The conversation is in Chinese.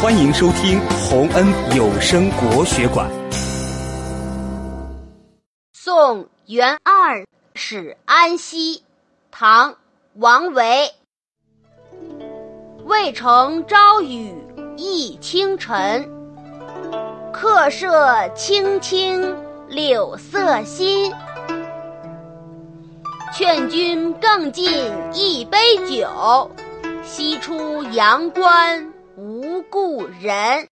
欢迎收听洪恩有声国学馆。送元二使安西，唐·王维。渭城朝雨浥轻尘，客舍青青柳色新。劝君更尽一杯酒，西出阳关无人。